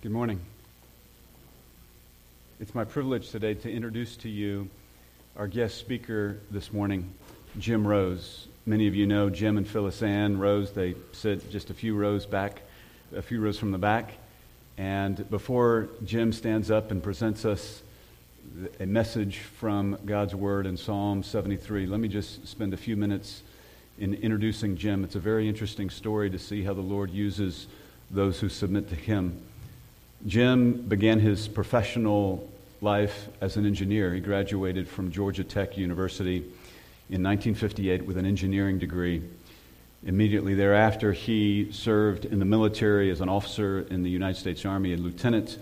Good morning. It's my privilege today to introduce to you our guest speaker this morning, Jim Rose. Many of you know Jim and Phyllis Ann Rose. They sit just a few rows back, a few rows from the back. And before Jim stands up and presents us a message from God's Word in Psalm 73, let me just spend a few minutes in introducing Jim. It's a very interesting story to see how the Lord uses those who submit to Him. Jim began his professional life as an engineer. He graduated from Georgia Tech University in 1958 with an engineering degree. Immediately thereafter, he served in the military as an officer in the United States Army, a lieutenant,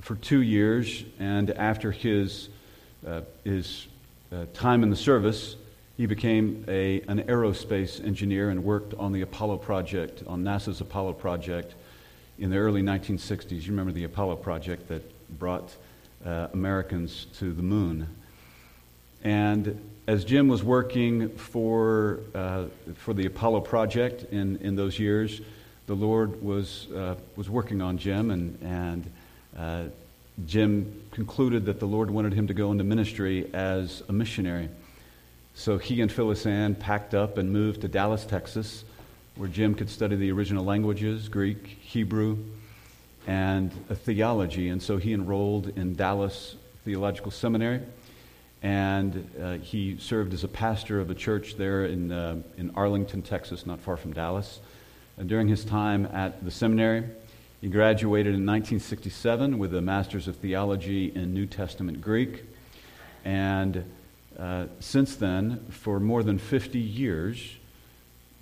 for two years. And after his, uh, his uh, time in the service, he became a, an aerospace engineer and worked on the Apollo project, on NASA's Apollo project in the early 1960s. You remember the Apollo project that brought uh, Americans to the moon. And as Jim was working for, uh, for the Apollo project in, in those years, the Lord was, uh, was working on Jim, and, and uh, Jim concluded that the Lord wanted him to go into ministry as a missionary. So he and Phyllis Ann packed up and moved to Dallas, Texas where Jim could study the original languages Greek, Hebrew, and theology. And so he enrolled in Dallas Theological Seminary. And uh, he served as a pastor of a church there in, uh, in Arlington, Texas, not far from Dallas. And during his time at the seminary, he graduated in 1967 with a Master's of Theology in New Testament Greek. And uh, since then, for more than 50 years,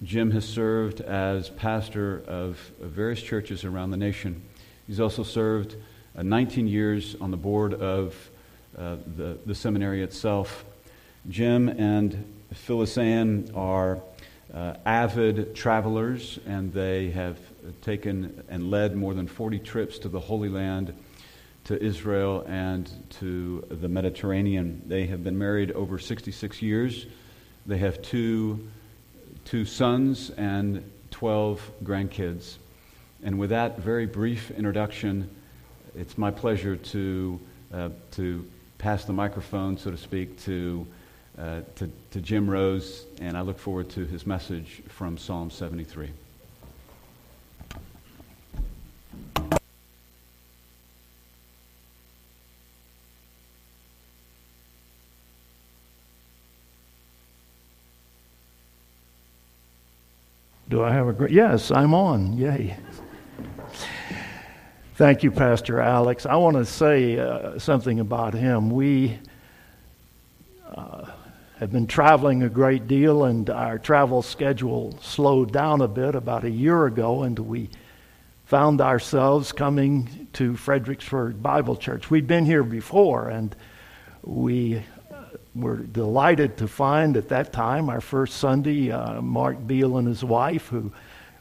Jim has served as pastor of, various churches around the nation. He's also served uh, 19 years on the board of uh, the, the seminary itself. Jim and Phyllis Ann are uh, avid travelers, and they have taken and led more than 40 trips to the Holy Land, to Israel, and to the Mediterranean. They have been married over 66 years. They have two two sons and 12 grandkids. And with that very brief introduction, it's my pleasure to, uh, to pass the microphone, so to speak, to, uh, to, to Jim Rose, and I look forward to his message from Psalm 73. Do I have a great? Yes, I'm on. Yay. Thank you, Pastor Alex. I want to say uh, something about him. We uh, have been traveling a great deal, and our travel schedule slowed down a bit about a year ago, and we found ourselves coming to Fredericksburg Bible Church. We'd been here before, and we we're delighted to find at that time, our first Sunday, uh, Mark Beal and his wife, who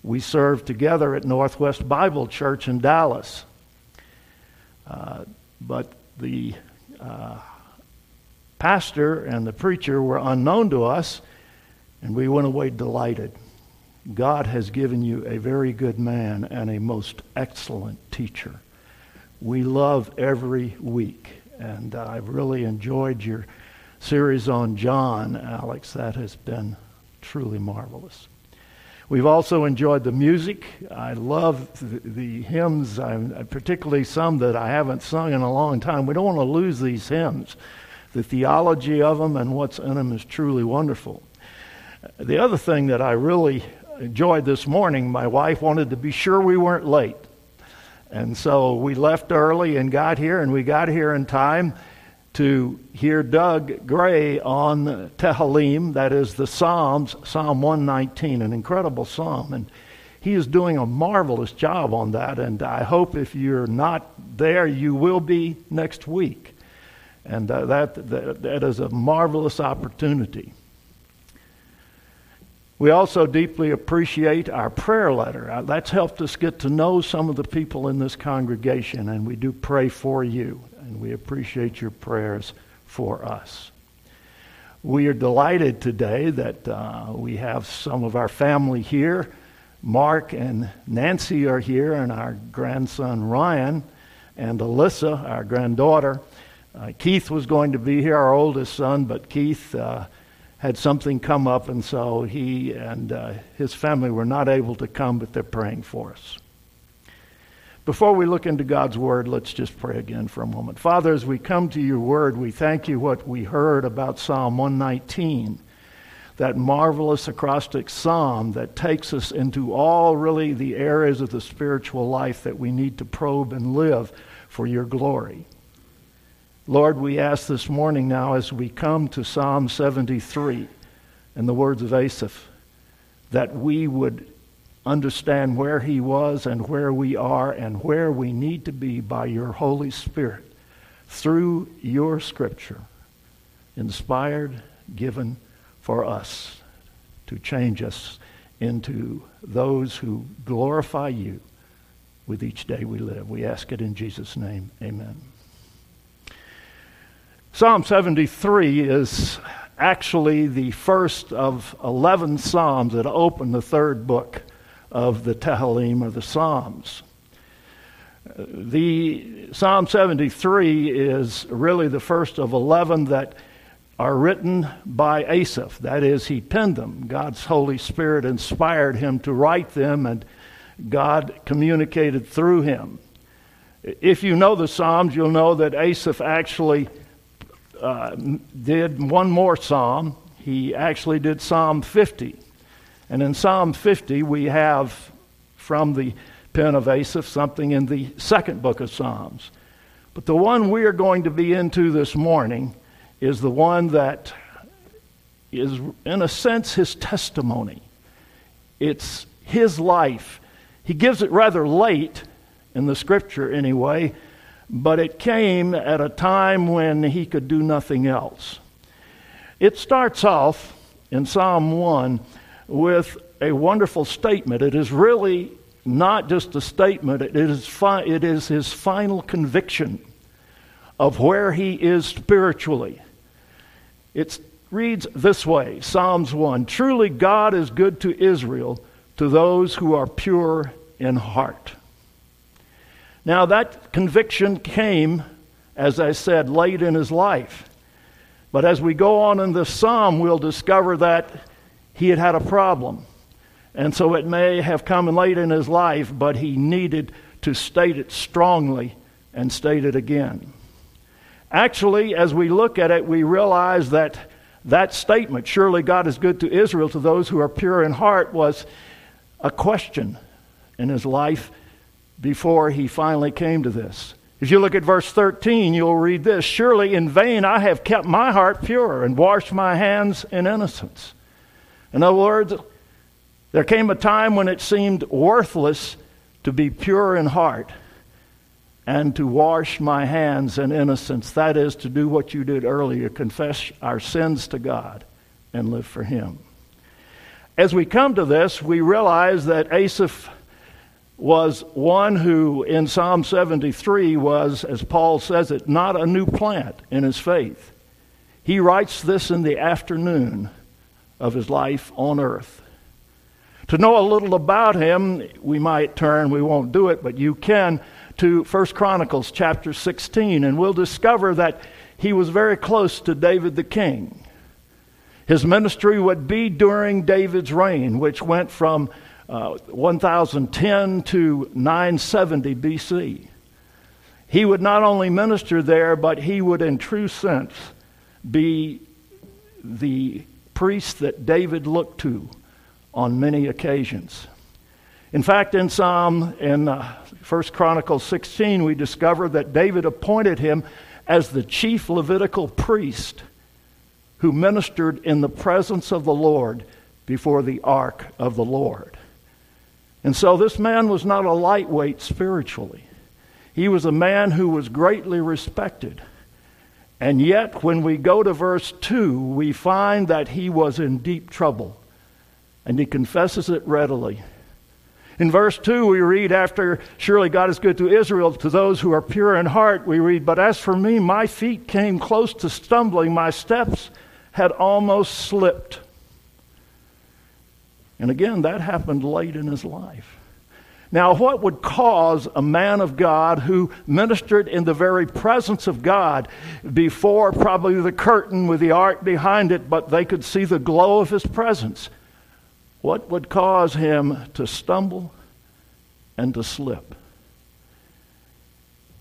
we served together at Northwest Bible Church in Dallas. Uh, but the uh, pastor and the preacher were unknown to us, and we went away delighted. God has given you a very good man and a most excellent teacher. We love every week, and I've really enjoyed your series on John, Alex. That has been truly marvelous. We've also enjoyed the music. I love the, the hymns, I, particularly some that I haven't sung in a long time. We don't want to lose these hymns. The theology of them and what's in them is truly wonderful. The other thing that I really enjoyed this morning, my wife wanted to be sure we weren't late. And so we left early and got here, and we got here in time to hear Doug Gray on Tehillim, that is the Psalms, Psalm 119, an incredible psalm. And he is doing a marvelous job on that. And I hope if you're not there, you will be next week. And that, that, that is a marvelous opportunity. We also deeply appreciate our prayer letter. Uh, that's helped us get to know some of the people in this congregation, and we do pray for you and we appreciate your prayers for us. We are delighted today that uh, we have some of our family here Mark and Nancy are here, and our grandson Ryan, and Alyssa, our granddaughter. Uh, Keith was going to be here, our oldest son, but Keith uh, had something come up, and so he and uh, his family were not able to come, but they're praying for us. Before we look into God's Word, let's just pray again for a moment. Father, as we come to your Word, we thank you what we heard about Psalm 119, that marvelous acrostic psalm that takes us into all really the areas of the spiritual life that we need to probe and live for your glory. Lord, we ask this morning now as we come to Psalm 73 and the words of Asaph that we would understand where he was and where we are and where we need to be by your Holy Spirit through your scripture, inspired, given for us to change us into those who glorify you with each day we live. We ask it in Jesus' name. Amen. Psalm 73 is actually the first of 11 Psalms that open the third book of the Tehillim or the Psalms. The Psalm 73 is really the first of 11 that are written by Asaph. That is, he penned them. God's Holy Spirit inspired him to write them, and God communicated through him. If you know the Psalms, you'll know that Asaph actually uh, did one more psalm. He actually did Psalm 50. And in Psalm 50, we have from the pen of Asaph something in the second book of Psalms. But the one we are going to be into this morning is the one that is, in a sense, his testimony. It's his life. He gives it rather late in the scripture, anyway, but it came at a time when he could do nothing else. It starts off in Psalm 1 with a wonderful statement. It is really not just a statement, it is, fi- it is his final conviction of where he is spiritually. It reads this way Psalms 1 Truly God is good to Israel, to those who are pure in heart. Now, that conviction came, as I said, late in his life. But as we go on in this psalm, we'll discover that he had had a problem. And so it may have come late in his life, but he needed to state it strongly and state it again. Actually, as we look at it, we realize that that statement, surely God is good to Israel, to those who are pure in heart, was a question in his life before he finally came to this. If you look at verse 13, you'll read this Surely in vain I have kept my heart pure and washed my hands in innocence. In other words, there came a time when it seemed worthless to be pure in heart and to wash my hands in innocence. That is, to do what you did earlier confess our sins to God and live for Him. As we come to this, we realize that Asaph was one who, in Psalm 73, was, as Paul says it, not a new plant in his faith. He writes this in the afternoon of his life on earth. To know a little about him, we might turn, we won't do it, but you can, to 1 Chronicles chapter 16, and we'll discover that he was very close to David the king. His ministry would be during David's reign, which went from uh, 1010 to 970 BC. He would not only minister there, but he would, in true sense, be the priest that David looked to on many occasions. In fact, in Psalm, in uh, 1 Chronicles 16, we discover that David appointed him as the chief Levitical priest who ministered in the presence of the Lord before the ark of the Lord. And so this man was not a lightweight spiritually. He was a man who was greatly respected. And yet, when we go to verse 2, we find that he was in deep trouble. And he confesses it readily. In verse 2, we read, After surely God is good to Israel, to those who are pure in heart, we read, But as for me, my feet came close to stumbling, my steps had almost slipped. And again, that happened late in his life. Now, what would cause a man of God who ministered in the very presence of God before probably the curtain with the ark behind it, but they could see the glow of his presence? What would cause him to stumble and to slip?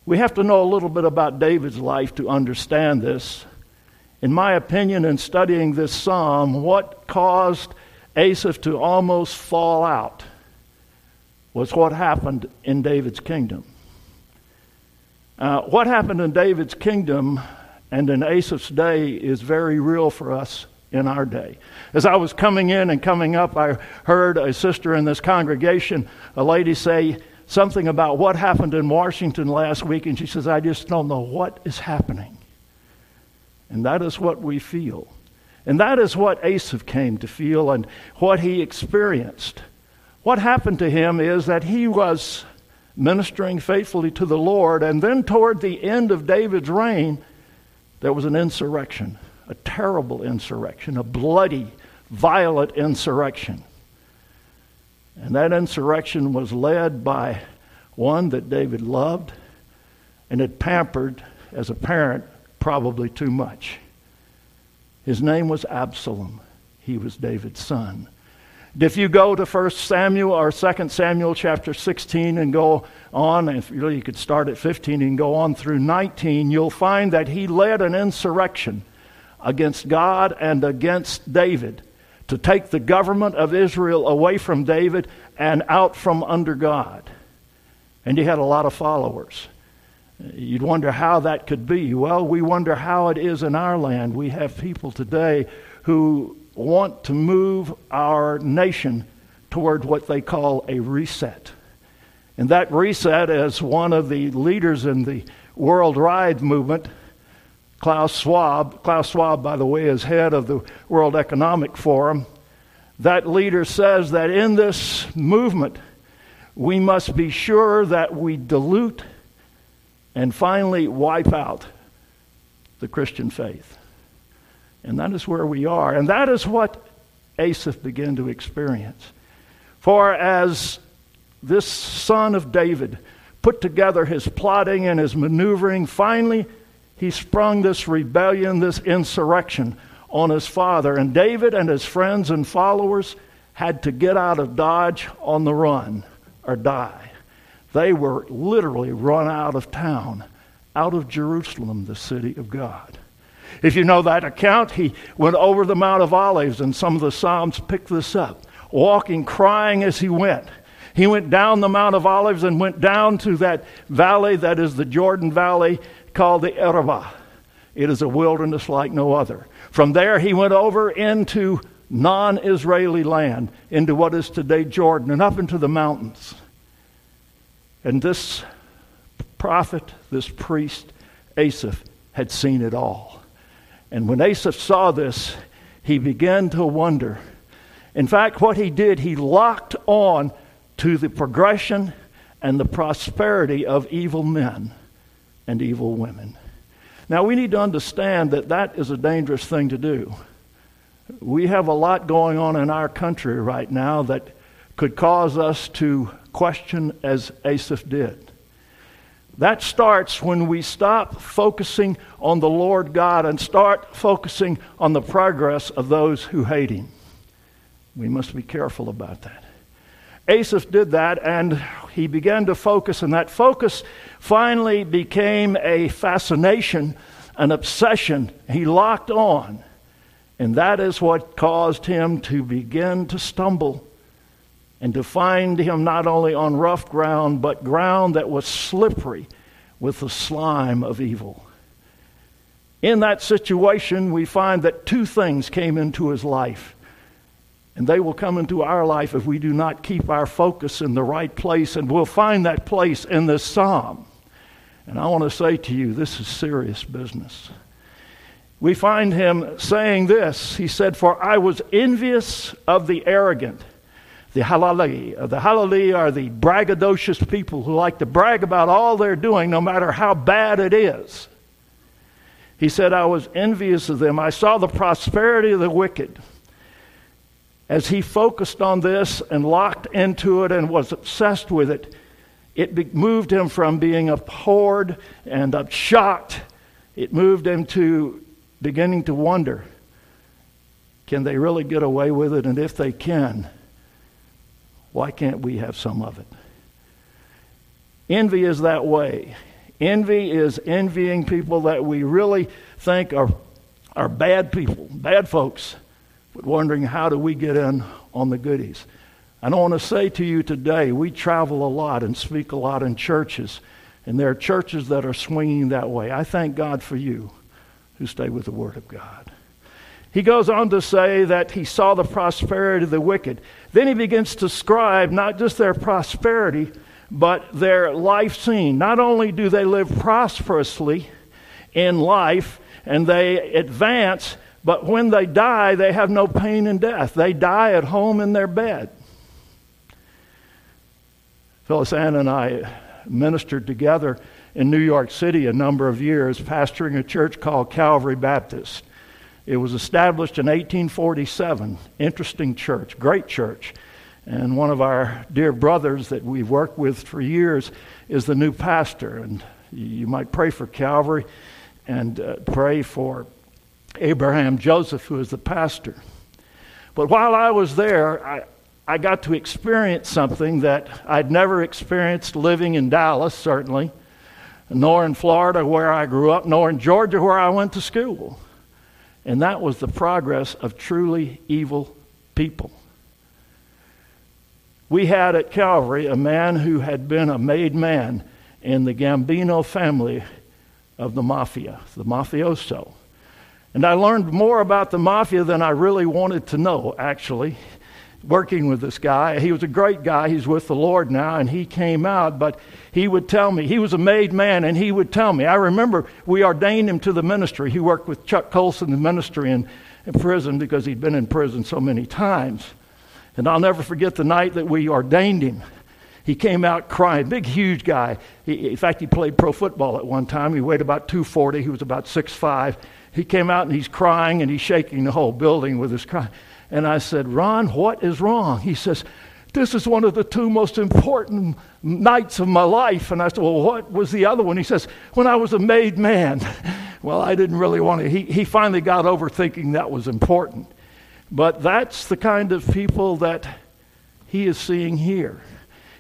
We have to know a little bit about David's life to understand this. In my opinion, in studying this psalm, what caused Asaph to almost fall out was what happened in David's kingdom. Uh, what happened in David's kingdom and in Asaph's day is very real for us in our day. As I was coming in and coming up, I heard a sister in this congregation, a lady say something about what happened in Washington last week, and she says, I just don't know what is happening. And that is what we feel. And that is what Asaph came to feel and what he experienced. What happened to him is that he was ministering faithfully to the Lord, and then toward the end of David's reign, there was an insurrection, a terrible insurrection, a bloody, violent insurrection. And that insurrection was led by one that David loved and had pampered as a parent probably too much. His name was Absalom. He was David's son. If you go to 1 Samuel or 2 Samuel chapter 16 and go on, if really you could start at 15 and go on through 19, you'll find that he led an insurrection against God and against David to take the government of Israel away from David and out from under God. And he had a lot of followers. You'd wonder how that could be. Well, we wonder how it is in our land. We have people today who want to move our nation toward what they call a reset. And that reset, as one of the leaders in the World Ride movement, Klaus Schwab, Klaus Schwab, by the way, is head of the World Economic Forum, that leader says that in this movement, we must be sure that we dilute and finally wipe out the Christian faith. And that is where we are. And that is what Asaph began to experience. For as this son of David put together his plotting and his maneuvering, finally he sprung this rebellion, this insurrection on his father. And David and his friends and followers had to get out of Dodge on the run or die. They were literally run out of town, out of Jerusalem, the city of God. If you know that account, he went over the Mount of Olives, and some of the Psalms pick this up, walking, crying as he went. He went down the Mount of Olives and went down to that valley that is the Jordan Valley called the Arabah. It is a wilderness like no other. From there, he went over into non Israeli land, into what is today Jordan, and up into the mountains. And this prophet, this priest, Asaph, had seen it all. And when Asaph saw this, he began to wonder. In fact, what he did, he locked on to the progression and the prosperity of evil men and evil women. Now, we need to understand that that is a dangerous thing to do. We have a lot going on in our country right now that could cause us to question as Asaph did. That starts when we stop focusing on the Lord God and start focusing on the progress of those who hate Him. We must be careful about that. Asaph did that and he began to focus, and that focus finally became a fascination, an obsession. He locked on, and that is what caused him to begin to stumble and to find him not only on rough ground, but ground that was slippery with the slime of evil. In that situation, we find that two things came into his life. And they will come into our life if we do not keep our focus in the right place. And we'll find that place in this psalm. And I want to say to you, this is serious business. We find him saying this. He said, For I was envious of the arrogant the halali. Uh, the halali are the braggadocious people who like to brag about all they're doing, no matter how bad it is. He said, I was envious of them. I saw the prosperity of the wicked. as he focused on this and locked into it and was obsessed with it, it moved him from being abhorred and shocked. It moved him to beginning to wonder can they really get away with it? And if they can, why can't we have some of it? Envy is that way. Envy is envying people that we really think are, are bad people, bad folks, but wondering how do we get in on the goodies. And I want to say to you today, we travel a lot and speak a lot in churches, and there are churches that are swinging that way. I thank God for you who stay with the Word of God. He goes on to say that he saw the prosperity of the wicked. Then he begins to describe not just their prosperity, but their life scene. Not only do they live prosperously in life and they advance, but when they die, they have no pain in death. They die at home in their bed. Phyllis Ann and I ministered together in New York City a number of years, pastoring a church called Calvary Baptist. It was established in 1847. Interesting church, great church. And one of our dear brothers that we've worked with for years is the new pastor. And you might pray for Calvary and uh, pray for Abraham Joseph, who is the pastor. But while I was there, I, I got to experience something that I'd never experienced living in Dallas, certainly, nor in Florida, where I grew up, nor in Georgia, where I went to school. And that was the progress of truly evil people. We had at Calvary a man who had been a made man in the Gambino family of the mafia, the mafioso. And I learned more about the mafia than I really wanted to know, actually working with this guy. He was a great guy. He's with the Lord now, and he came out, but he would tell me, he was a made man, and he would tell me. I remember we ordained him to the ministry. He worked with Chuck Colson, the ministry in, in prison, because he'd been in prison so many times. And I'll never forget the night that we ordained him. He came out crying, big, huge guy. He, in fact, he played pro football at one time. He weighed about 240. He was about 6'5. He came out and he's crying and he's shaking the whole building with his cry. And I said, Ron, what is wrong? He says, This is one of the two most important nights of my life. And I said, Well, what was the other one? He says, When I was a made man. well, I didn't really want to. He, he finally got over thinking that was important. But that's the kind of people that he is seeing here.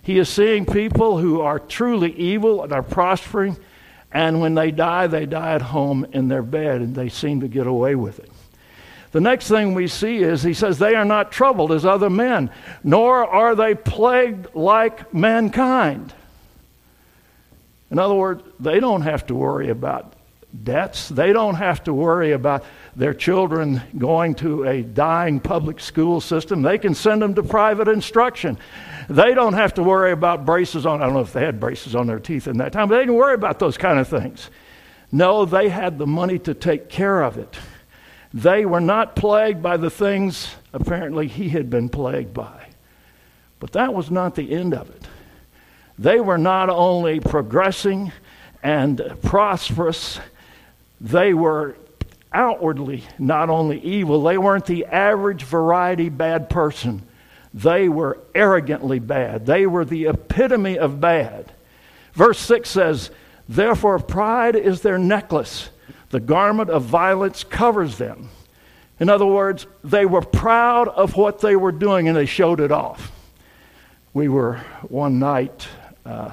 He is seeing people who are truly evil and are prospering, and when they die, they die at home in their bed, and they seem to get away with it. The next thing we see is he says, They are not troubled as other men, nor are they plagued like mankind. In other words, they don't have to worry about debts. They don't have to worry about their children going to a dying public school system. They can send them to private instruction. They don't have to worry about braces on, I don't know if they had braces on their teeth in that time, but they didn't worry about those kind of things. No, they had the money to take care of it. They were not plagued by the things apparently he had been plagued by. But that was not the end of it. They were not only progressing and prosperous, they were outwardly not only evil, they weren't the average variety bad person. They were arrogantly bad. They were the epitome of bad. Verse 6 says, Therefore, pride is their necklace the garment of violence covers them. In other words, they were proud of what they were doing and they showed it off. We were one night uh,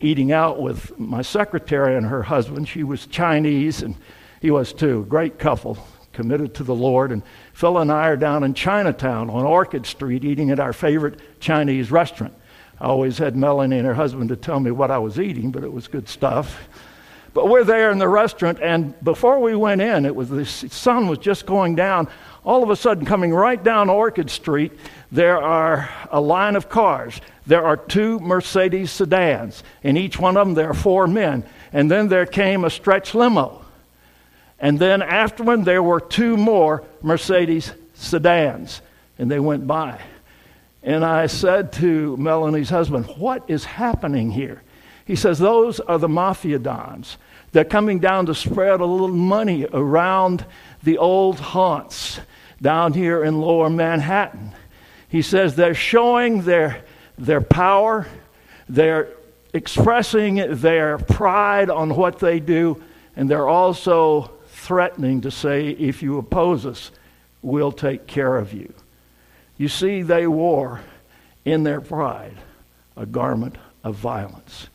eating out with my secretary and her husband. She was Chinese and he was too. Great couple, committed to the Lord. And Phil and I are down in Chinatown on Orchard Street eating at our favorite Chinese restaurant. I always had Melanie and her husband to tell me what I was eating, but it was good stuff. But we're there in the restaurant, and before we went in, it was the sun was just going down. All of a sudden, coming right down Orchard Street, there are a line of cars. There are two Mercedes sedans. In each one of them, there are four men. And then there came a stretch limo. And then after afterward, there were two more Mercedes sedans. And they went by. And I said to Melanie's husband, What is happening here? He says, Those are the mafia dons. They're coming down to spread a little money around the old haunts. down here in lower Manhattan. He says they're showing their, their power, they're expressing their pride on what they do, and they're also threatening to say, if you oppose us, we'll take care of you. You see, they wore in their pride a garment of violence.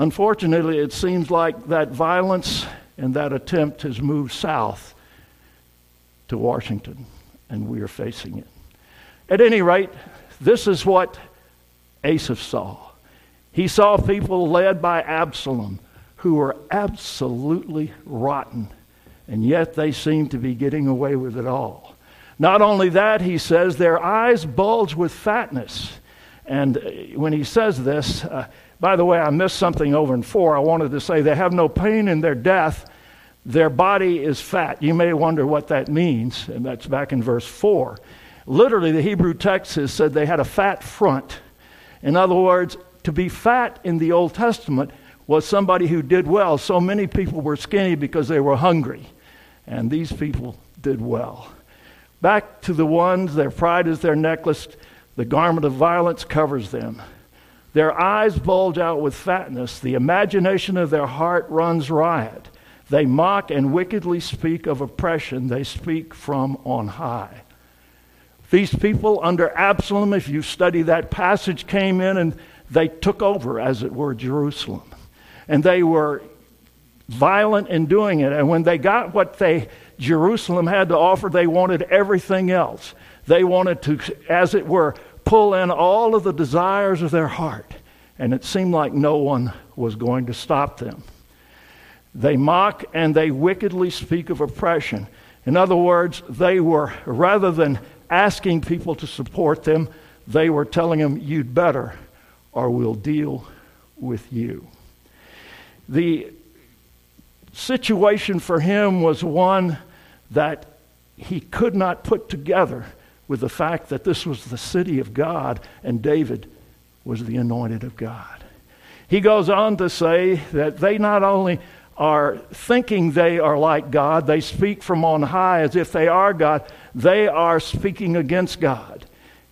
Unfortunately, it seems like that violence and that attempt has moved south to Washington, and we are facing it. At any rate, this is what Asaph saw. He saw people led by Absalom who were absolutely rotten, and yet they seemed to be getting away with it all. Not only that, he says, their eyes bulge with fatness. And uh, when he says this, uh, by the way, I missed something over in four. I wanted to say they have no pain in their death, their body is fat. You may wonder what that means, and that's back in verse 4. Literally, the Hebrew text has said they had a fat front. In other words, to be fat in the Old Testament was somebody who did well. So many people were skinny because they were hungry, and these people did well. Back to the ones, their pride is their necklace, the garment of violence covers them. Their eyes bulge out with fatness, the imagination of their heart runs riot. They mock and wickedly speak of oppression. They speak from on high. These people under Absalom, if you study that passage, came in and they took over, as it were, Jerusalem. And they were violent in doing it. And when they got what they Jerusalem had to offer, they wanted everything else. They wanted to, as it were, pull in all of the desires of their heart. And it seemed like no one was going to stop them. They mock and they wickedly speak of oppression. In other words, they were, rather than asking people to support them, they were telling them, you'd better, or we'll deal with you. The situation for him was one that he could not put together with the fact that this was the city of God and David was the anointed of God. He goes on to say that they not only are thinking they are like God, they speak from on high as if they are God, they are speaking against God.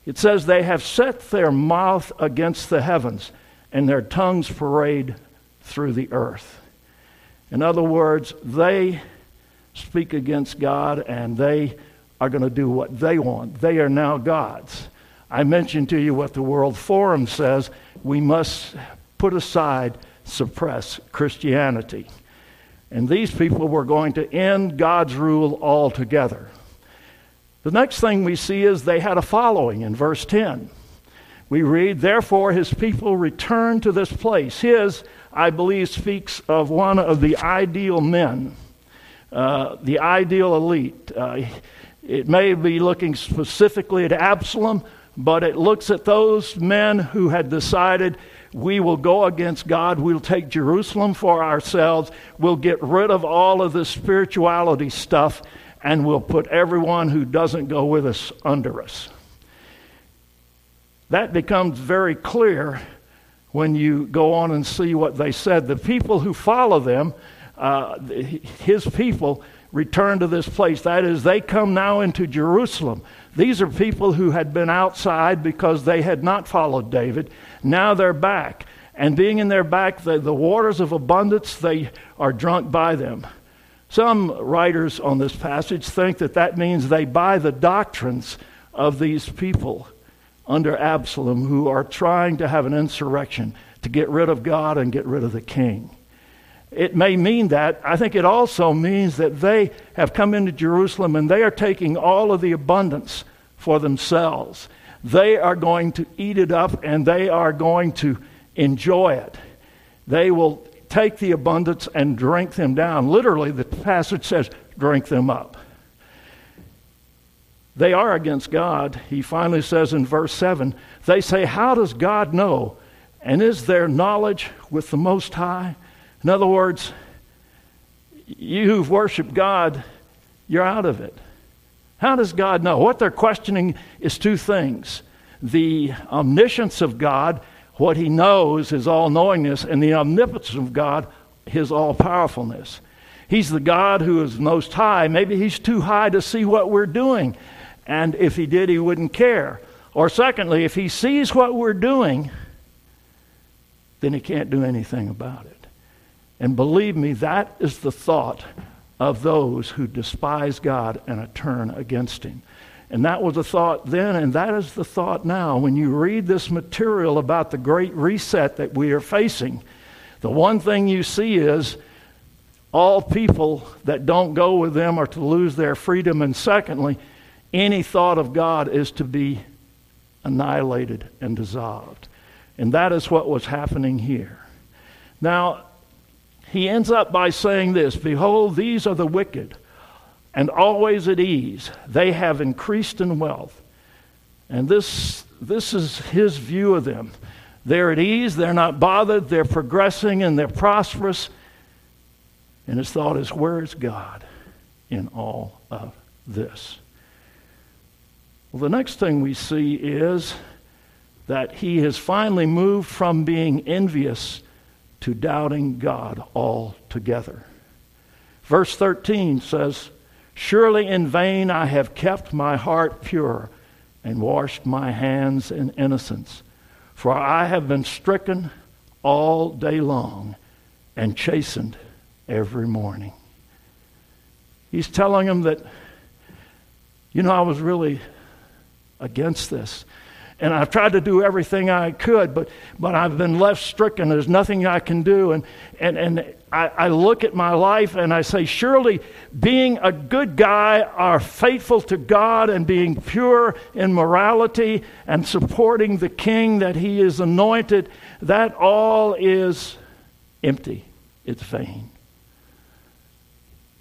It says they have set their mouth against the heavens and their tongues parade through the earth. In other words, they speak against God and they are going to do what they want. They are now gods. I mentioned to you what the World Forum says we must put aside, suppress Christianity. And these people were going to end God's rule altogether. The next thing we see is they had a following in verse 10. We read, Therefore his people returned to this place. His, I believe, speaks of one of the ideal men, uh, the ideal elite. Uh, it may be looking specifically at Absalom, but it looks at those men who had decided we will go against God. We'll take Jerusalem for ourselves. We'll get rid of all of the spirituality stuff, and we'll put everyone who doesn't go with us under us. That becomes very clear when you go on and see what they said. The people who follow them, uh, his people, return to this place. That is, they come now into Jerusalem. These are people who had been outside because they had not followed David. Now they're back. And being in their back, the, the waters of abundance, they are drunk by them. Some writers on this passage think that that means they buy the doctrines of these people under Absalom who are trying to have an insurrection to get rid of God and get rid of the king. It may mean that. I think it also means that they have come into Jerusalem and they are taking all of the abundance for themselves. They are going to eat it up and they are going to enjoy it. They will take the abundance and drink them down. Literally, the passage says, drink them up. They are against God. He finally says in verse 7 they say, How does God know? And is there knowledge with the Most High? In other words, you who've worshiped God, you're out of it. How does God know? What they're questioning is two things the omniscience of God, what he knows, his all knowingness, and the omnipotence of God, his all powerfulness. He's the God who is most high. Maybe he's too high to see what we're doing. And if he did, he wouldn't care. Or secondly, if he sees what we're doing, then he can't do anything about it. And believe me, that is the thought of those who despise God and turn against him. And that was the thought then, and that is the thought now. When you read this material about the great reset that we are facing, the one thing you see is all people that don't go with them are to lose their freedom. And secondly, any thought of God is to be annihilated and dissolved. And that is what was happening here. Now, he ends up by saying this Behold, these are the wicked, and always at ease. They have increased in wealth. And this, this is his view of them. They're at ease, they're not bothered, they're progressing, and they're prosperous. And his thought is, where is God in all of this? Well, the next thing we see is that he has finally moved from being envious to doubting God altogether. Verse 13 says, Surely in vain I have kept my heart pure and washed my hands in innocence, for I have been stricken all day long and chastened every morning. He's telling him that, you know, I was really against this. And I've tried to do everything I could, but, but I've been left stricken. There's nothing I can do. And, and, and I, I look at my life and I say, surely being a good guy are faithful to God and being pure in morality and supporting the king that he is anointed, that all is empty. It's vain.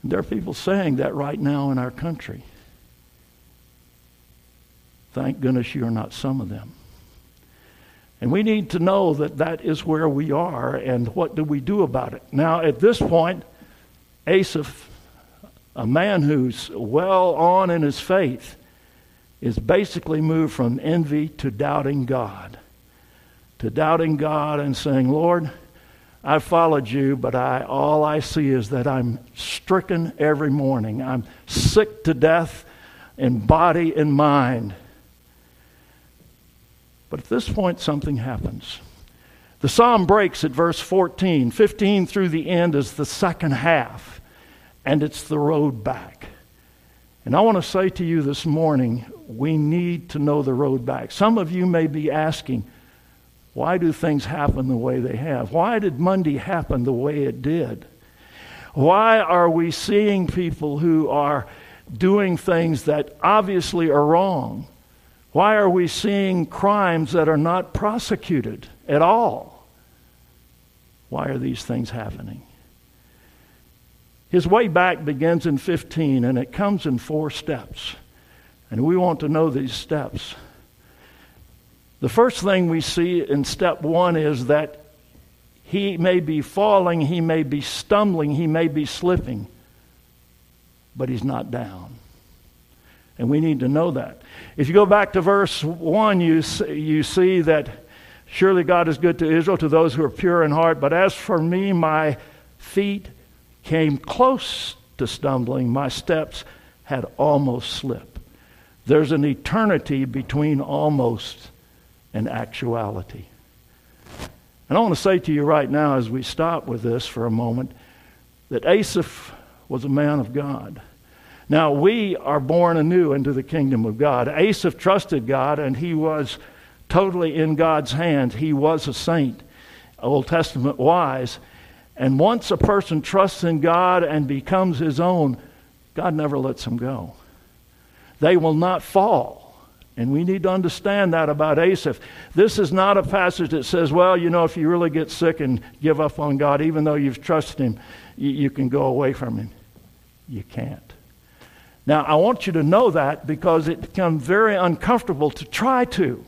There are people saying that right now in our country. Thank goodness you're not some of them. And we need to know that that is where we are and what do we do about it. Now, at this point, Asaph, a man who's well on in his faith, is basically moved from envy to doubting God. To doubting God and saying, Lord, I followed you, but I, all I see is that I'm stricken every morning. I'm sick to death in body and mind. But at this point, something happens. The psalm breaks at verse 14. 15 through the end is the second half, and it's the road back. And I want to say to you this morning, we need to know the road back. Some of you may be asking, why do things happen the way they have? Why did Monday happen the way it did? Why are we seeing people who are doing things that obviously are wrong? Why are we seeing crimes that are not prosecuted at all? Why are these things happening? His way back begins in 15 and it comes in four steps. And we want to know these steps. The first thing we see in step one is that he may be falling, he may be stumbling, he may be slipping, but he's not down. And we need to know that. If you go back to verse 1, you, you see that surely God is good to Israel, to those who are pure in heart. But as for me, my feet came close to stumbling, my steps had almost slipped. There's an eternity between almost and actuality. And I want to say to you right now, as we stop with this for a moment, that Asaph was a man of God. Now, we are born anew into the kingdom of God. Asaph trusted God, and he was totally in God's hands. He was a saint, Old Testament wise. And once a person trusts in God and becomes his own, God never lets them go. They will not fall. And we need to understand that about Asaph. This is not a passage that says, well, you know, if you really get sick and give up on God, even though you've trusted him, you, you can go away from him. You can't. Now, I want you to know that because it becomes very uncomfortable to try to.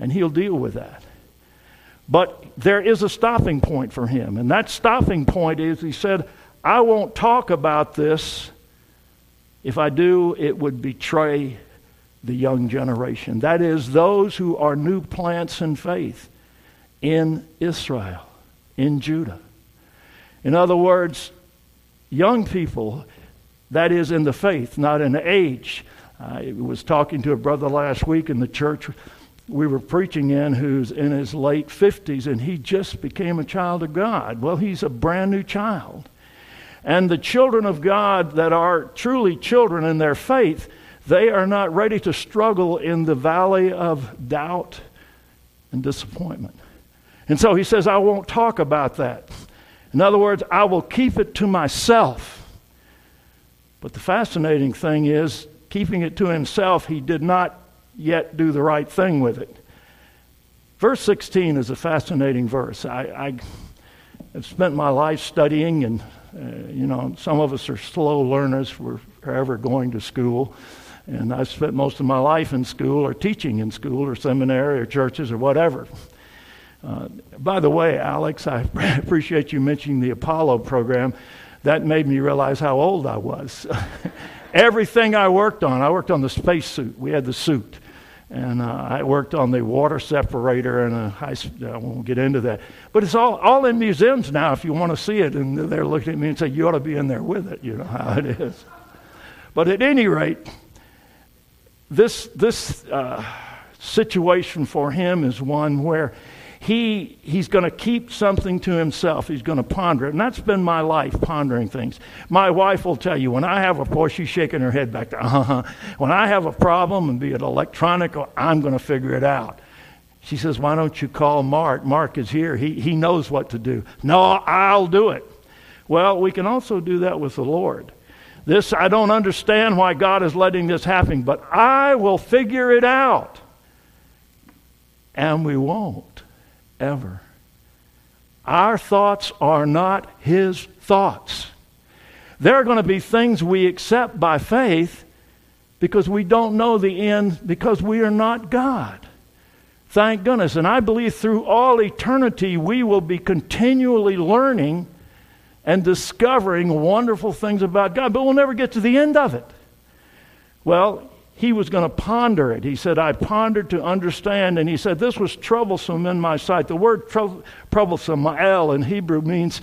And he'll deal with that. But there is a stopping point for him. And that stopping point is he said, I won't talk about this. If I do, it would betray the young generation. That is, those who are new plants in faith in Israel, in Judah. In other words, young people, that is in the faith, not in age. I was talking to a brother last week in the church we were preaching in who's in his late 50s and he just became a child of God. Well, he's a brand new child. And the children of God that are truly children in their faith, they are not ready to struggle in the valley of doubt and disappointment. And so he says, I won't talk about that. In other words, I will keep it to myself. But the fascinating thing is, keeping it to himself, he did not yet do the right thing with it. Verse 16 is a fascinating verse. I, I have spent my life studying, and, uh, you know, some of us are slow learners. We're forever going to school. And I've spent most of my life in school or teaching in school or seminary or churches or whatever. Uh, by the way, Alex, I appreciate you mentioning the Apollo program. That made me realize how old I was. Everything I worked on, I worked on the spacesuit. We had the suit. And uh, I worked on the water separator, and uh, I, I won't get into that. But it's all, all in museums now if you want to see it. And they're looking at me and say, You ought to be in there with it. You know how it is. But at any rate, this, this uh, situation for him is one where he, he's going to keep something to himself. He's going to ponder it. And that's been my life, pondering things. My wife will tell you when I have a boy, she's shaking her head back there. Uh-huh. When I have a problem, and be it electronic, I'm going to figure it out. She says, Why don't you call Mark? Mark is here. He, he knows what to do. No, I'll do it. Well, we can also do that with the Lord. This, I don't understand why God is letting this happen, but I will figure it out. And we won't ever. Our thoughts are not His thoughts. There are going to be things we accept by faith because we don't know the end because we are not God. Thank goodness. And I believe through all eternity we will be continually learning and discovering wonderful things about God, but we'll never get to the end of it. Well, he was going to ponder it. He said, I pondered to understand, and he said, This was troublesome in my sight. The word troublesome, ma'el in Hebrew, means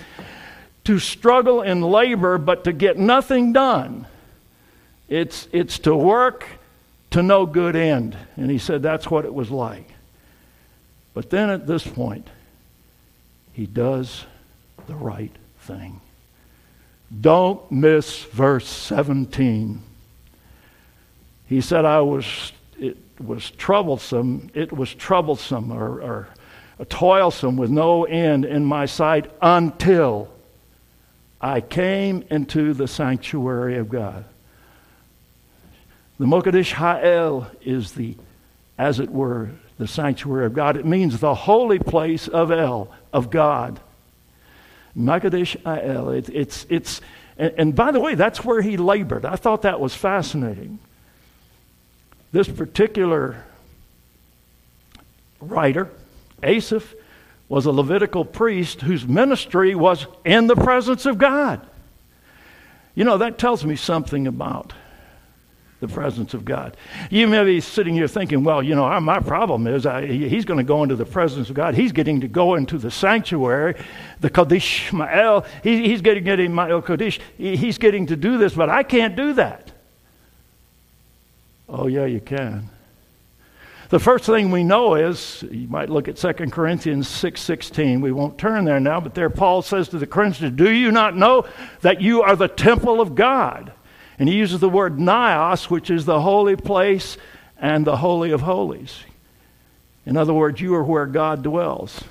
to struggle in labor, but to get nothing done. It's, it's to work to no good end. And he said, That's what it was like. But then at this point, he does the right thing. Don't miss verse 17. He said, I was, it was troublesome, it was troublesome or, or toilsome with no end in my sight until I came into the sanctuary of God. The Mokadesh Ha'el is the, as it were, the sanctuary of God. It means the holy place of El, of God. Mokadesh Ha'el. It, it's, it's, and, and by the way, that's where he labored. I thought that was fascinating. This particular writer, Asaph, was a Levitical priest whose ministry was in the presence of God. You know, that tells me something about the presence of God. You may be sitting here thinking, well, you know, my problem is I, he's going to go into the presence of God. He's getting to go into the sanctuary, the Kodesh Ma'el. He, he's getting, getting Ma'el Kodesh. He, he's getting to do this, but I can't do that. Oh, yeah, you can. The first thing we know is, you might look at 2 Corinthians 6.16. We won't turn there now, but there Paul says to the Corinthians, Do you not know that you are the temple of God? And he uses the word naos, which is the holy place and the holy of holies. In other words, you are where God dwells.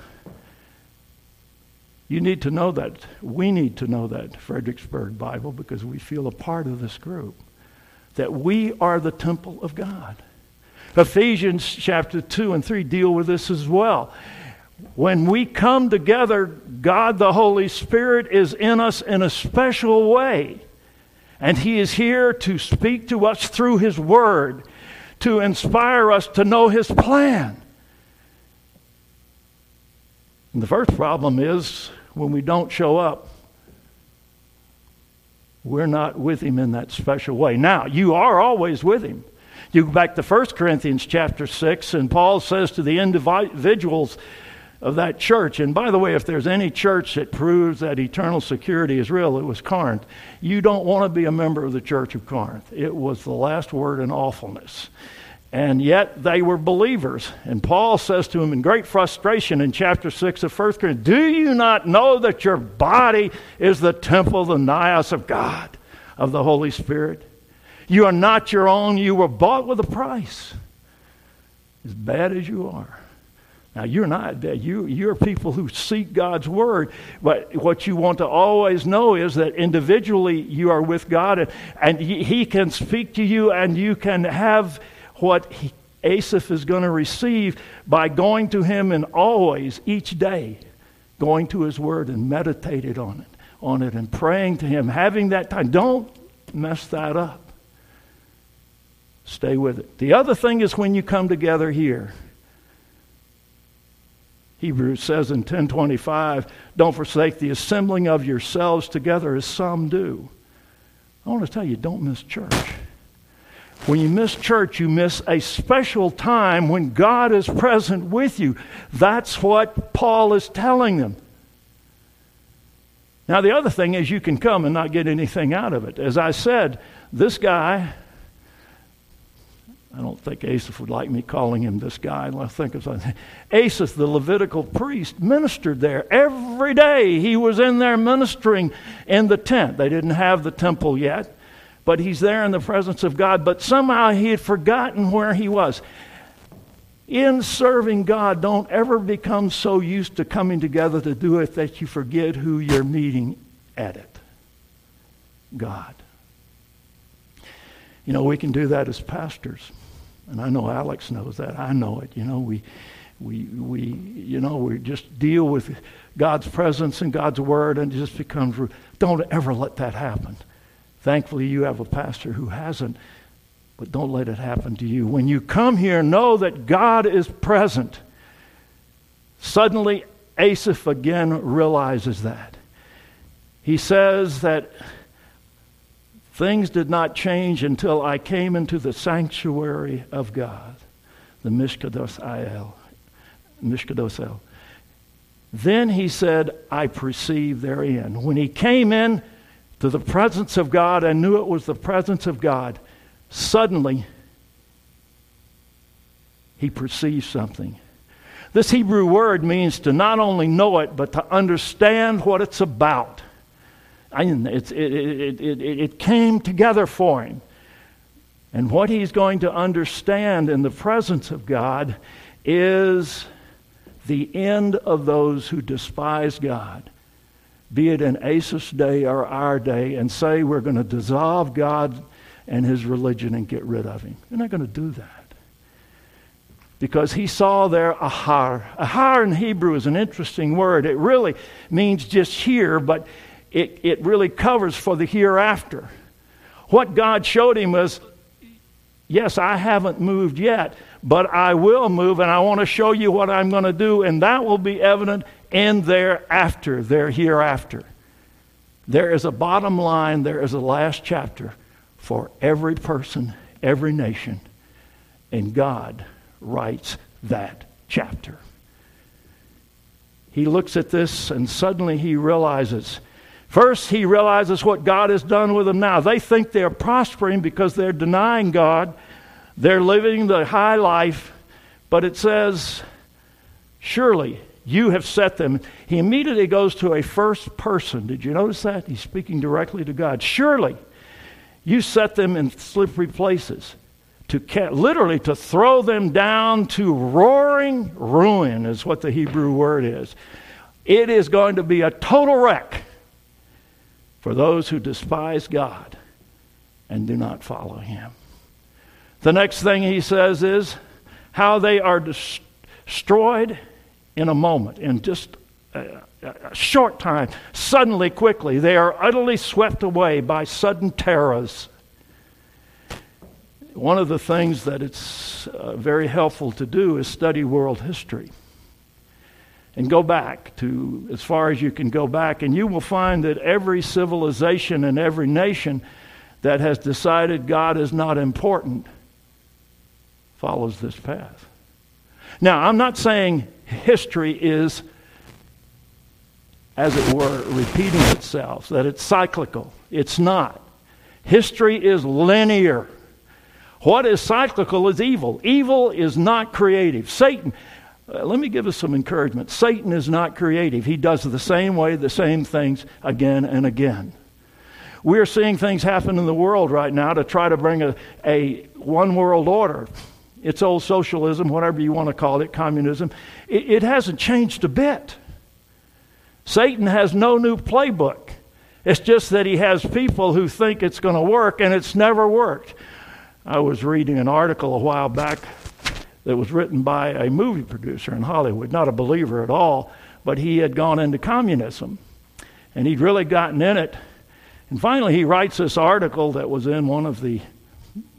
You need to know that. We need to know that, Fredericksburg Bible, because we feel a part of this group that we are the temple of God. Ephesians chapter 2 and 3 deal with this as well. When we come together, God the Holy Spirit is in us in a special way. And He is here to speak to us through His Word, to inspire us to know His plan. And the first problem is when we don't show up, we're not with him in that special way. Now, you are always with him. You go back to 1 Corinthians chapter 6, and Paul says to the individuals of that church. And by the way, if there's any church that proves that eternal security is real, it was Corinth. You don't want to be a member of the church of Corinth. It was the last word in awfulness. And yet they were believers. And Paul says to them in great frustration in chapter 6 of 1 Corinthians Do you not know that your body is the temple, the naos of God, of the Holy Spirit? You are not your own, you were bought with a price. As bad as you are. Now, you're not, you, you're people who seek God's word, but what you want to always know is that individually you are with God and, and he, he can speak to you and you can have what he, Asaph is going to receive by going to him and always, each day, going to his word and meditating on it, on it and praying to him, having that time. Don't mess that up. Stay with it. The other thing is when you come together here Hebrews says in 1025, don't forsake the assembling of yourselves together as some do. I want to tell you, don't miss church. When you miss church, you miss a special time when God is present with you. That's what Paul is telling them. Now, the other thing is you can come and not get anything out of it. As I said, this guy I don't think Asaph would like me calling him this guy. I think of something. Asaph, the Levitical priest, ministered there every day. He was in there ministering in the tent. They didn't have the temple yet, but he's there in the presence of God. But somehow he had forgotten where he was. In serving God, don't ever become so used to coming together to do it that you forget who you're meeting at it God. You know, we can do that as pastors. And I know Alex knows that. I know it. You know, we, we, we, you know, we just deal with God's presence and God's word and it just becomes, don't ever let that happen. Thankfully, you have a pastor who hasn't, but don't let it happen to you. When you come here, know that God is present. Suddenly, Asaph again realizes that. He says that Things did not change until I came into the sanctuary of God, the Mishkados El. Mishkados El. Then he said, I perceive therein. When he came in to the presence of God and knew it was the presence of God, suddenly he perceived something. This Hebrew word means to not only know it, but to understand what it's about. It, it, it, it, came together for him. And what he's going to understand in the presence of God is the end of those who despise God, be it in Asaph's day or our day, and say we're going to dissolve God and his religion and get rid of him. They're not going to do that. Because he saw there ahar. Ahar in Hebrew is an interesting word. It really means just here, but it, it really covers for the hereafter. What God showed him was yes, I haven't moved yet, but I will move, and I want to show you what I'm going to do, and that will be evident in thereafter, their hereafter. There is a bottom line, there is a last chapter for every person, every nation, and God writes that chapter. He looks at this, and suddenly he realizes First, he realizes what God has done with them now. They think they're prospering because they're denying God, they're living the high life, but it says, Surely you have set them. He immediately goes to a first person. Did you notice that? He's speaking directly to God. Surely you set them in slippery places. To literally to throw them down to roaring ruin is what the Hebrew word is. It is going to be a total wreck for those who despise God and do not follow Him. The next thing he says is how they are destroyed in a moment, in just a, a short time, suddenly, quickly. They are utterly swept away by sudden terrors. One of the things that it's uh, very helpful to do is study world history and go back to as far as you can go back, and you will find that every civilization and every nation that has decided God is not important follows this path. Now, I'm not saying history is, as it were, repeating itself, that it's cyclical. It's not. History is linear. What is cyclical is evil. Evil is not creative. Satan, uh, let me give us some encouragement. Satan is not creative. He does the same way, the same things again and again. We're seeing things happen in the world right now to try to bring a, a one world order. It's old socialism, whatever you want to call it, communism. It, it hasn't changed a bit. Satan has no new playbook. It's just that he has people who think it's going to work, and it's never worked. I was reading an article a while back that was written by a movie producer in Hollywood, not a believer at all, but he had gone into communism. And he'd really gotten in it. And finally, he writes this article that was in one of the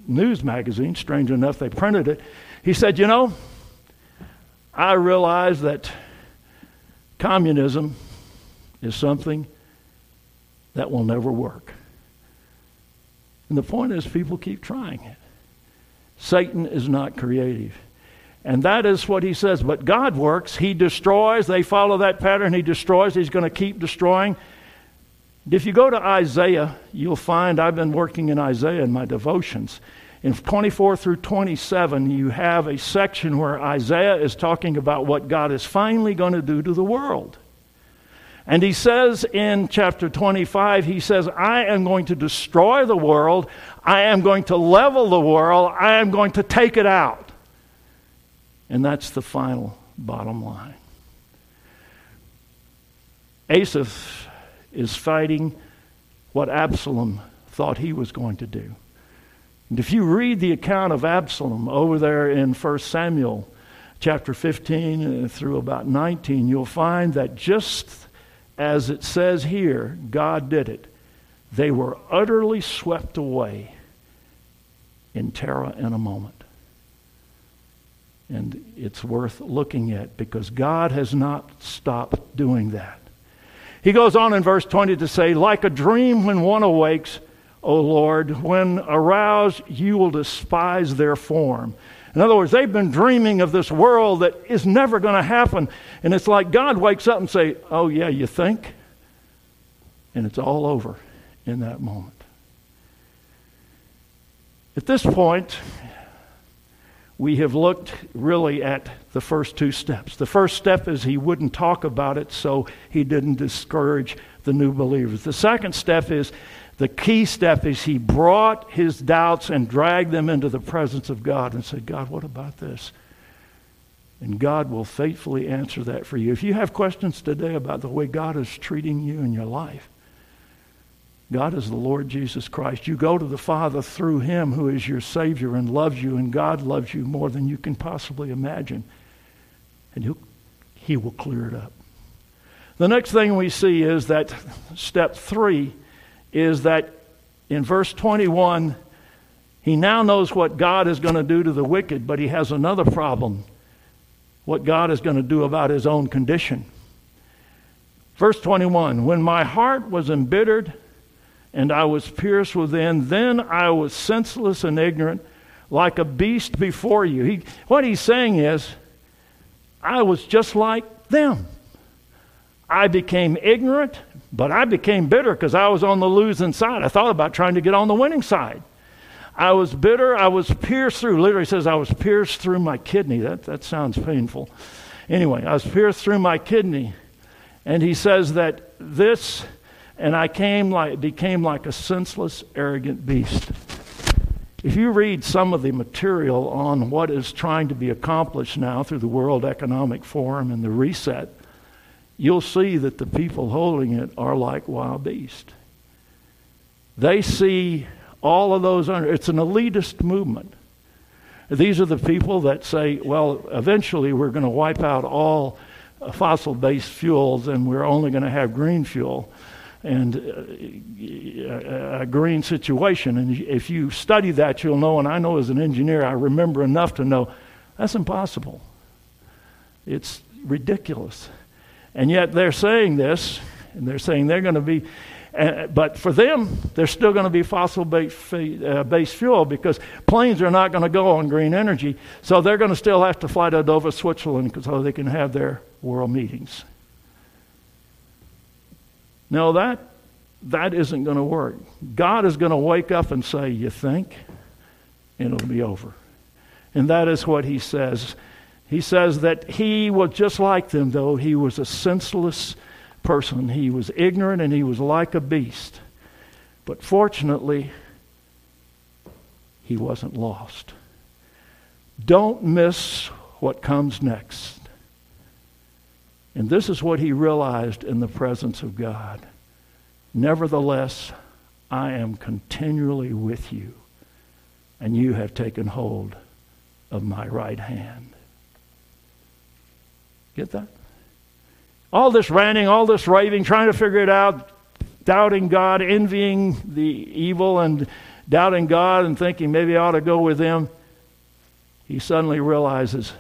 news magazine, Strange enough, they printed it. He said, You know, I realize that communism is something that will never work. And the point is, people keep trying it. Satan is not creative. And that is what he says. But God works. He destroys. They follow that pattern. He destroys. He's going to keep destroying. If you go to Isaiah, you'll find I've been working in Isaiah in my devotions. In 24 through 27, you have a section where Isaiah is talking about what God is finally going to do to the world. And he says in chapter 25, he says, I am going to destroy the world. I am going to level the world. I am going to take it out. And that's the final bottom line. Asaph is fighting what Absalom thought he was going to do. And if you read the account of Absalom over there in 1 Samuel chapter 15 uh, through about 19, you'll find that just as it says here, God did it. They were utterly swept away in terror in a moment. And it's worth looking at because God has not stopped doing that. He goes on in verse 20 to say, Like a dream when one awakes, O Lord, when aroused, you will despise their form. In other words, they've been dreaming of this world that is never going to happen. And it's like God wakes up and say, "Oh yeah, you think?" And it's all over in that moment. At this point, we have looked really at the first two steps. The first step is he wouldn't talk about it, so he didn't discourage the new believers. The second step is the key step is he brought his doubts and dragged them into the presence of God and said, God, what about this? And God will faithfully answer that for you. If you have questions today about the way God is treating you in your life, God is the Lord Jesus Christ. You go to the Father through Him who is your Savior and loves you, and God loves you more than you can possibly imagine. And he'll, He will clear it up. The next thing we see is that step three is that in verse 21, he now knows what God is going to do to the wicked, but he has another problem what God is going to do about his own condition. Verse 21 When my heart was embittered and I was pierced within, then I was senseless and ignorant, like a beast before you. He, what he's saying is, I was just like them. I became ignorant but I became bitter because I was on the losing side. I thought about trying to get on the winning side. I was bitter. I was pierced through. Literally says I was pierced through my kidney. That, that sounds painful. Anyway, I was pierced through my kidney. And he says that this, and I came like, became like a senseless, arrogant beast. If you read some of the material on what is trying to be accomplished now through the World Economic Forum and the reset, you'll see that the people holding it are like wild beasts. They see all of those under, it's an elitist movement. These are the people that say, well, eventually we're going to wipe out all fossil based fuels and we're only going to have green fuel and uh, a green situation. And if you study that, you'll know, and I know as an engineer, I remember enough to know that's impossible. It's ridiculous. And yet they're saying this, and they're saying they're going to be. And, but for them, there's still going to be fossil uh, based fuel because planes are not going to go on green energy. So they're going to still have to fly to Davos, Switzerland so they can have their world meetings. No, that, that isn't going to work. God is going to wake up and say, You think? And it'll be over. And that is what he says. He says that he was just like them, though he was a senseless person. He was ignorant and he was like a beast. But fortunately, he wasn't lost. Don't miss what comes next. And this is what he realized in the presence of God. Nevertheless, I am continually with you, and you have taken hold of my right hand. Get that? All this ranting, all this raving, trying to figure it out, doubting God, envying the evil, and doubting God and thinking maybe I ought to go with them. He suddenly realizes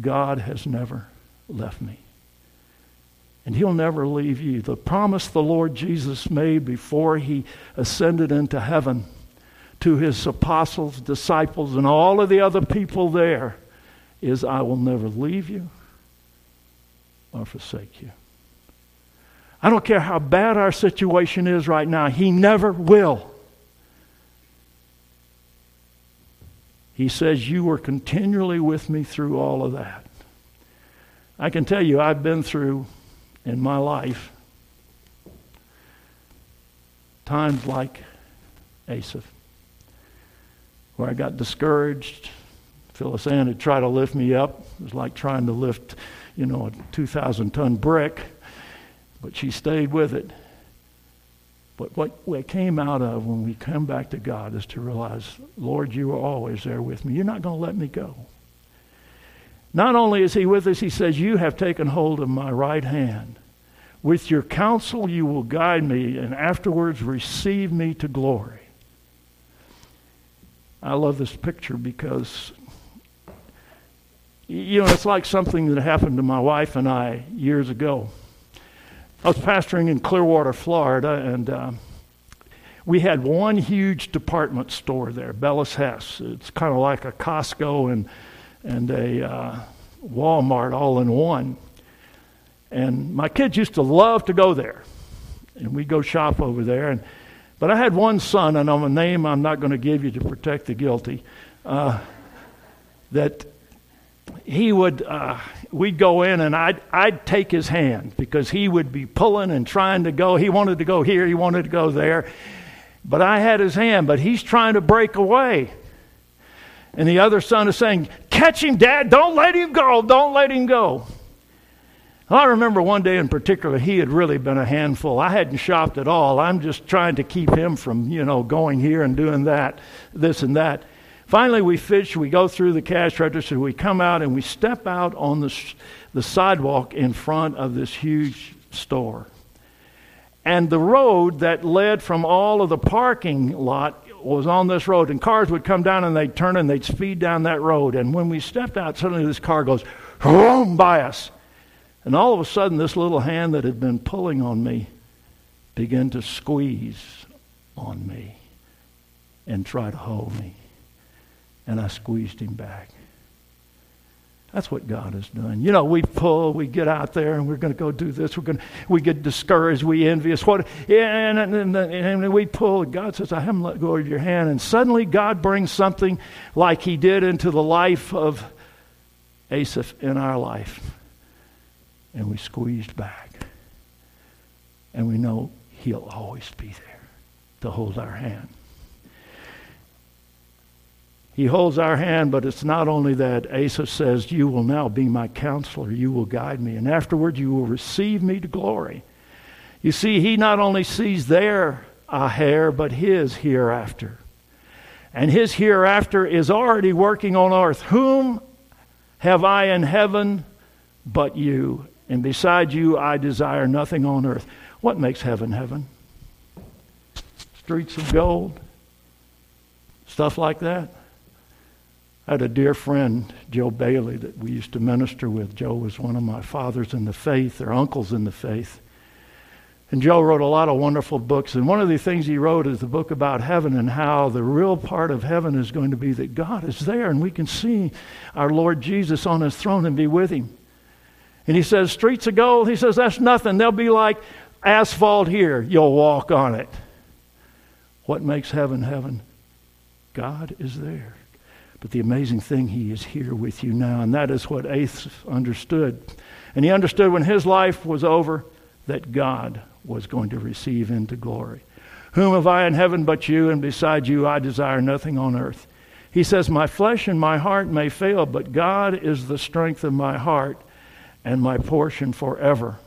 God has never left me. And he'll never leave you. The promise the Lord Jesus made before he ascended into heaven to his apostles, disciples, and all of the other people there is I will never leave you or forsake you. I don't care how bad our situation is right now, He never will. He says, You were continually with me through all of that. I can tell you, I've been through in my life times like Asaph, where I got discouraged. Phyllis Ann had tried to lift me up. It was like trying to lift you know, a 2,000 ton brick, but she stayed with it. But what, what came out of when we come back to God is to realize, Lord, you are always there with me. You're not going to let me go. Not only is He with us, He says, You have taken hold of my right hand. With your counsel, you will guide me, and afterwards receive me to glory. I love this picture because you know, it's like something that happened to my wife and I years ago. I was pastoring in Clearwater, Florida, and uh, we had one huge department store there, Bellas Hess. It's kind of like a Costco and and a uh, Walmart all in one. And my kids used to love to go there, and we go shop over there. And but I had one son, and I'm a name I'm not going to give you to protect the guilty. Uh, that he would, uh, we'd go in and I'd, I'd take his hand because he would be pulling and trying to go. He wanted to go here, he wanted to go there. But I had his hand, but he's trying to break away. And the other son is saying, Catch him, Dad. Don't let him go. Don't let him go. Well, I remember one day in particular, he had really been a handful. I hadn't shopped at all. I'm just trying to keep him from, you know, going here and doing that, this and that. Finally, we fish, we go through the cash register, we come out, and we step out on the, the sidewalk in front of this huge store. And the road that led from all of the parking lot was on this road, and cars would come down and they'd turn and they'd speed down that road. And when we stepped out, suddenly this car goes boom by us. And all of a sudden, this little hand that had been pulling on me began to squeeze on me and try to hold me and I squeezed him back. That's what God has done. You know, we pull, we get out there, and we're going to go do this. We're going to, we get discouraged, we envious. What? And, and, and, and we pull. God says, "I haven't let go of your hand." And suddenly, God brings something like He did into the life of Asaph in our life, and we squeezed back, and we know He'll always be there to hold our hand. He holds our hand, but it's not only that. Asa says, You will now be my counselor. You will guide me. And afterward, you will receive me to glory. You see, he not only sees their ahar, but his hereafter. And his hereafter is already working on earth. Whom have I in heaven but you? And beside you, I desire nothing on earth. What makes heaven heaven? Streets of gold? Stuff like that? I had a dear friend, Joe Bailey, that we used to minister with. Joe was one of my fathers in the faith, or uncles in the faith. And Joe wrote a lot of wonderful books. And one of the things he wrote is the book about heaven and how the real part of heaven is going to be that God is there and we can see our Lord Jesus on his throne and be with him. And he says, Streets of gold, he says, that's nothing. They'll be like asphalt here. You'll walk on it. What makes heaven heaven? God is there. But the amazing thing, he is here with you now. And that is what Asaph understood. And he understood when his life was over that God was going to receive into glory. Whom have I in heaven but you, and beside you I desire nothing on earth. He says, My flesh and my heart may fail, but God is the strength of my heart and my portion forever.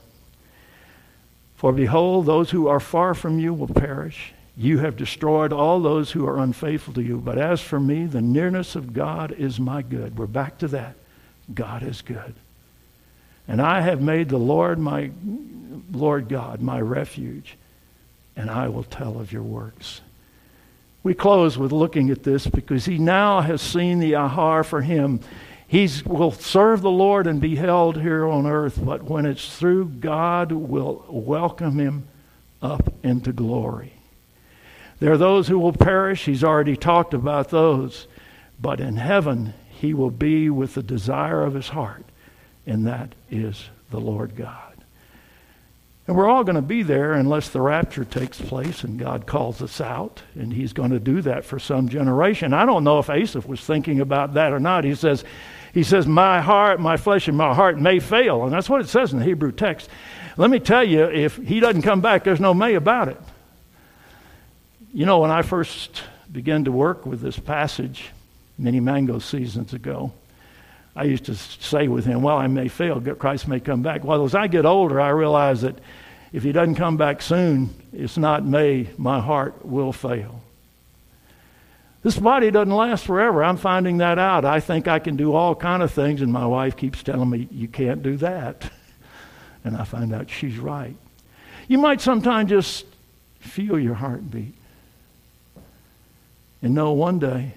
For behold, those who are far from you will perish. You have destroyed all those who are unfaithful to you. But as for me, the nearness of God is my good. We're back to that. God is good. And I have made the Lord my Lord God my refuge, and I will tell of your works. We close with looking at this because he now has seen the ahar for him. He will serve the Lord and be held here on earth, but when it's through, God will welcome him up into glory. There are those who will perish. He's already talked about those. But in heaven, he will be with the desire of his heart, and that is the Lord God. And we're all going to be there unless the rapture takes place and God calls us out. And he's going to do that for some generation. I don't know if Asaph was thinking about that or not. He says, he says, My heart, my flesh, and my heart may fail. And that's what it says in the Hebrew text. Let me tell you, if he doesn't come back, there's no may about it. You know, when I first began to work with this passage many mango seasons ago, I used to say with him, Well, I may fail, Christ may come back. Well, as I get older, I realize that if he doesn't come back soon, it's not me. My heart will fail. This body doesn't last forever. I'm finding that out. I think I can do all kind of things, and my wife keeps telling me, you can't do that. And I find out she's right. You might sometimes just feel your heartbeat and know one day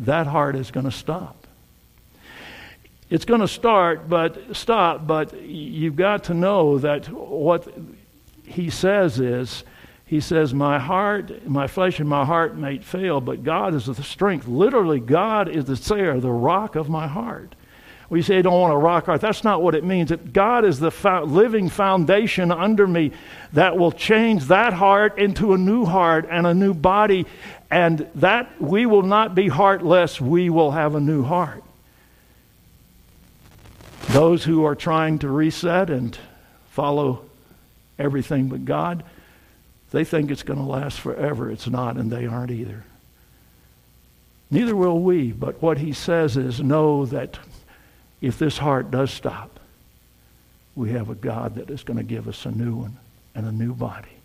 that heart is going to stop it's going to start, but stop. But you've got to know that what he says is, he says, My heart, my flesh and my heart may fail, but God is the strength. Literally, God is the sayer, the rock of my heart. We say, I don't want a rock heart. That's not what it means. God is the fo- living foundation under me that will change that heart into a new heart and a new body. And that we will not be heartless, we will have a new heart. Those who are trying to reset and follow everything but God, they think it's going to last forever. It's not, and they aren't either. Neither will we, but what he says is know that if this heart does stop, we have a God that is going to give us a new one and a new body.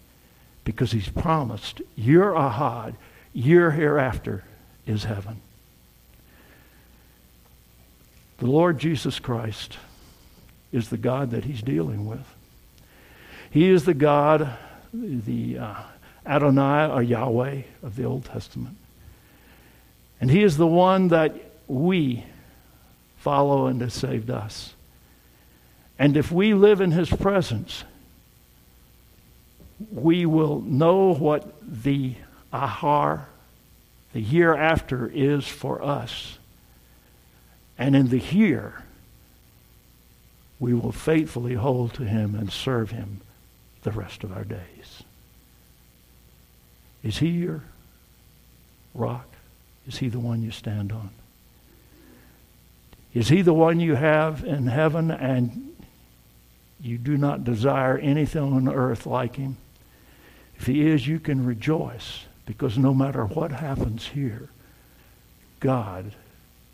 Because he's promised your ahad, your hereafter is heaven. The Lord Jesus Christ is the God that he's dealing with. He is the God, the uh, Adonai or Yahweh of the Old Testament. And he is the one that we follow and has saved us. And if we live in his presence, we will know what the ahar, the year after, is for us. And in the here, we will faithfully hold to him and serve him the rest of our days. Is he your rock? Is he the one you stand on? Is he the one you have in heaven and you do not desire anything on earth like him? If he is, you can rejoice because no matter what happens here, God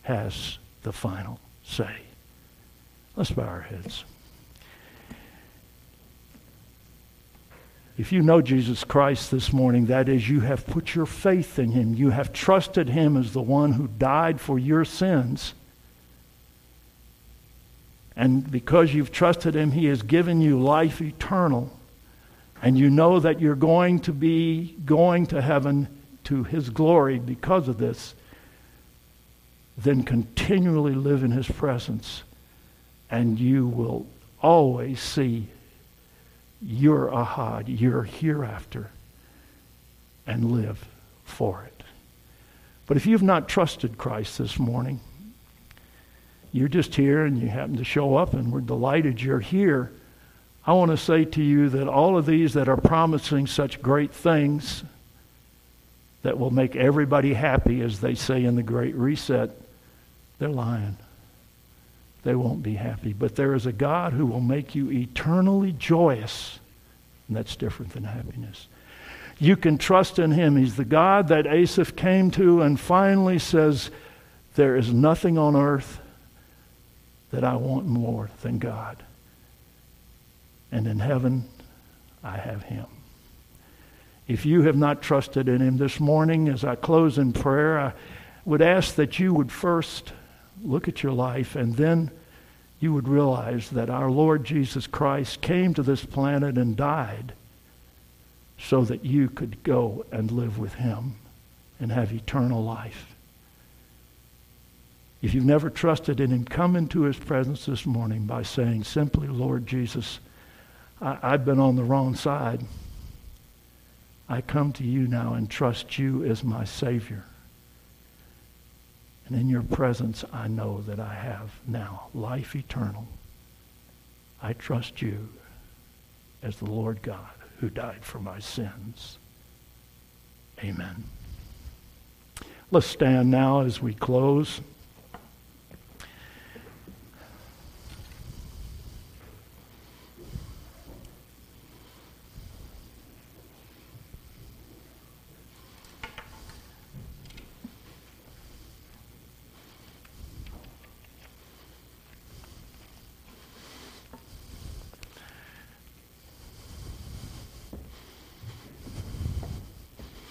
has the final say. Let's bow our heads. If you know Jesus Christ this morning, that is, you have put your faith in him. You have trusted him as the one who died for your sins. And because you've trusted him, he has given you life eternal. And you know that you're going to be going to heaven to his glory because of this then continually live in His presence, and you will always see your ahad, your hereafter, and live for it. But if you've not trusted Christ this morning, you're just here and you happen to show up and we're delighted you're here. I want to say to you that all of these that are promising such great things that will make everybody happy, as they say in the Great Reset, they're lying. They won't be happy. But there is a God who will make you eternally joyous, and that's different than happiness. You can trust in him. He's the God that Asaph came to and finally says, There is nothing on earth that I want more than God. And in heaven, I have him. If you have not trusted in him this morning, as I close in prayer, I would ask that you would first look at your life and then you would realize that our Lord Jesus Christ came to this planet and died so that you could go and live with him and have eternal life. If you've never trusted in him, come into his presence this morning by saying simply, Lord Jesus, I, have been on the wrong side. I come to you now and trust you as my Savior. And in your presence, I know that I have now life eternal. I trust you as the Lord God who died for my sins. Amen. Let's stand now as we close.